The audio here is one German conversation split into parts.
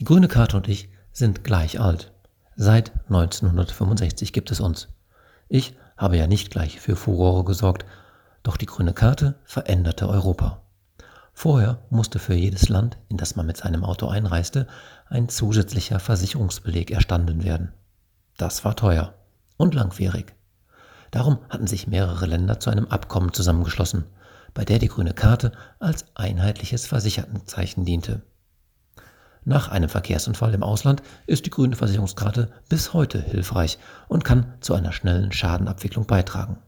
Die grüne Karte und ich sind gleich alt. Seit 1965 gibt es uns. Ich habe ja nicht gleich für Furore gesorgt, doch die grüne Karte veränderte Europa. Vorher musste für jedes Land, in das man mit seinem Auto einreiste, ein zusätzlicher Versicherungsbeleg erstanden werden. Das war teuer und langwierig. Darum hatten sich mehrere Länder zu einem Abkommen zusammengeschlossen, bei der die grüne Karte als einheitliches Versichertenzeichen diente. Nach einem Verkehrsunfall im Ausland ist die grüne Versicherungskarte bis heute hilfreich und kann zu einer schnellen Schadenabwicklung beitragen.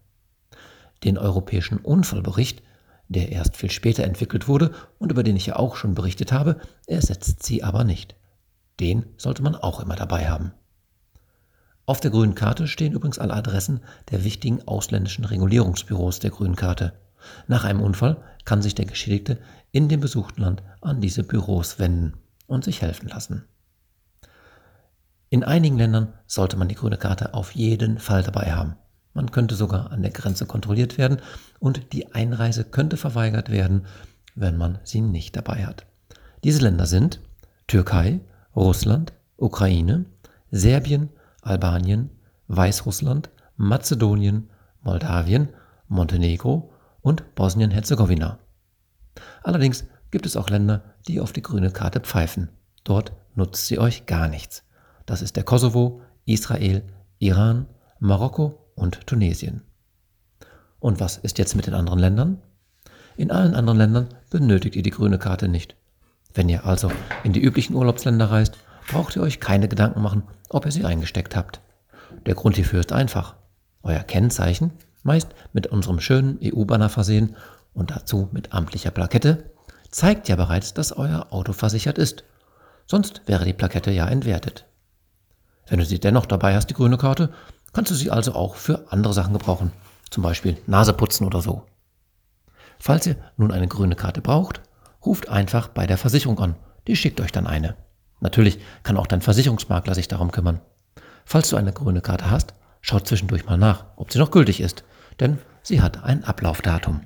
Den europäischen Unfallbericht, der erst viel später entwickelt wurde und über den ich ja auch schon berichtet habe, ersetzt sie aber nicht. Den sollte man auch immer dabei haben. Auf der grünen Karte stehen übrigens alle Adressen der wichtigen ausländischen Regulierungsbüros der grünen Karte. Nach einem Unfall kann sich der Geschädigte in dem besuchten Land an diese Büros wenden und sich helfen lassen. In einigen Ländern sollte man die grüne Karte auf jeden Fall dabei haben. Man könnte sogar an der Grenze kontrolliert werden und die Einreise könnte verweigert werden, wenn man sie nicht dabei hat. Diese Länder sind Türkei, Russland, Ukraine, Serbien, Albanien, Weißrussland, Mazedonien, Moldawien, Montenegro und Bosnien-Herzegowina. Allerdings gibt es auch Länder, die auf die grüne Karte pfeifen. Dort nutzt sie euch gar nichts. Das ist der Kosovo, Israel, Iran, Marokko und Tunesien. Und was ist jetzt mit den anderen Ländern? In allen anderen Ländern benötigt ihr die grüne Karte nicht. Wenn ihr also in die üblichen Urlaubsländer reist, braucht ihr euch keine Gedanken machen, ob ihr sie eingesteckt habt. Der Grund hierfür ist einfach. Euer Kennzeichen, meist mit unserem schönen EU-Banner versehen und dazu mit amtlicher Plakette, zeigt ja bereits, dass euer Auto versichert ist. Sonst wäre die Plakette ja entwertet. Wenn du sie dennoch dabei hast, die grüne Karte, kannst du sie also auch für andere Sachen gebrauchen, zum Beispiel Nase putzen oder so. Falls ihr nun eine grüne Karte braucht, ruft einfach bei der Versicherung an, die schickt euch dann eine. Natürlich kann auch dein Versicherungsmakler sich darum kümmern. Falls du eine grüne Karte hast, schau zwischendurch mal nach, ob sie noch gültig ist, denn sie hat ein Ablaufdatum.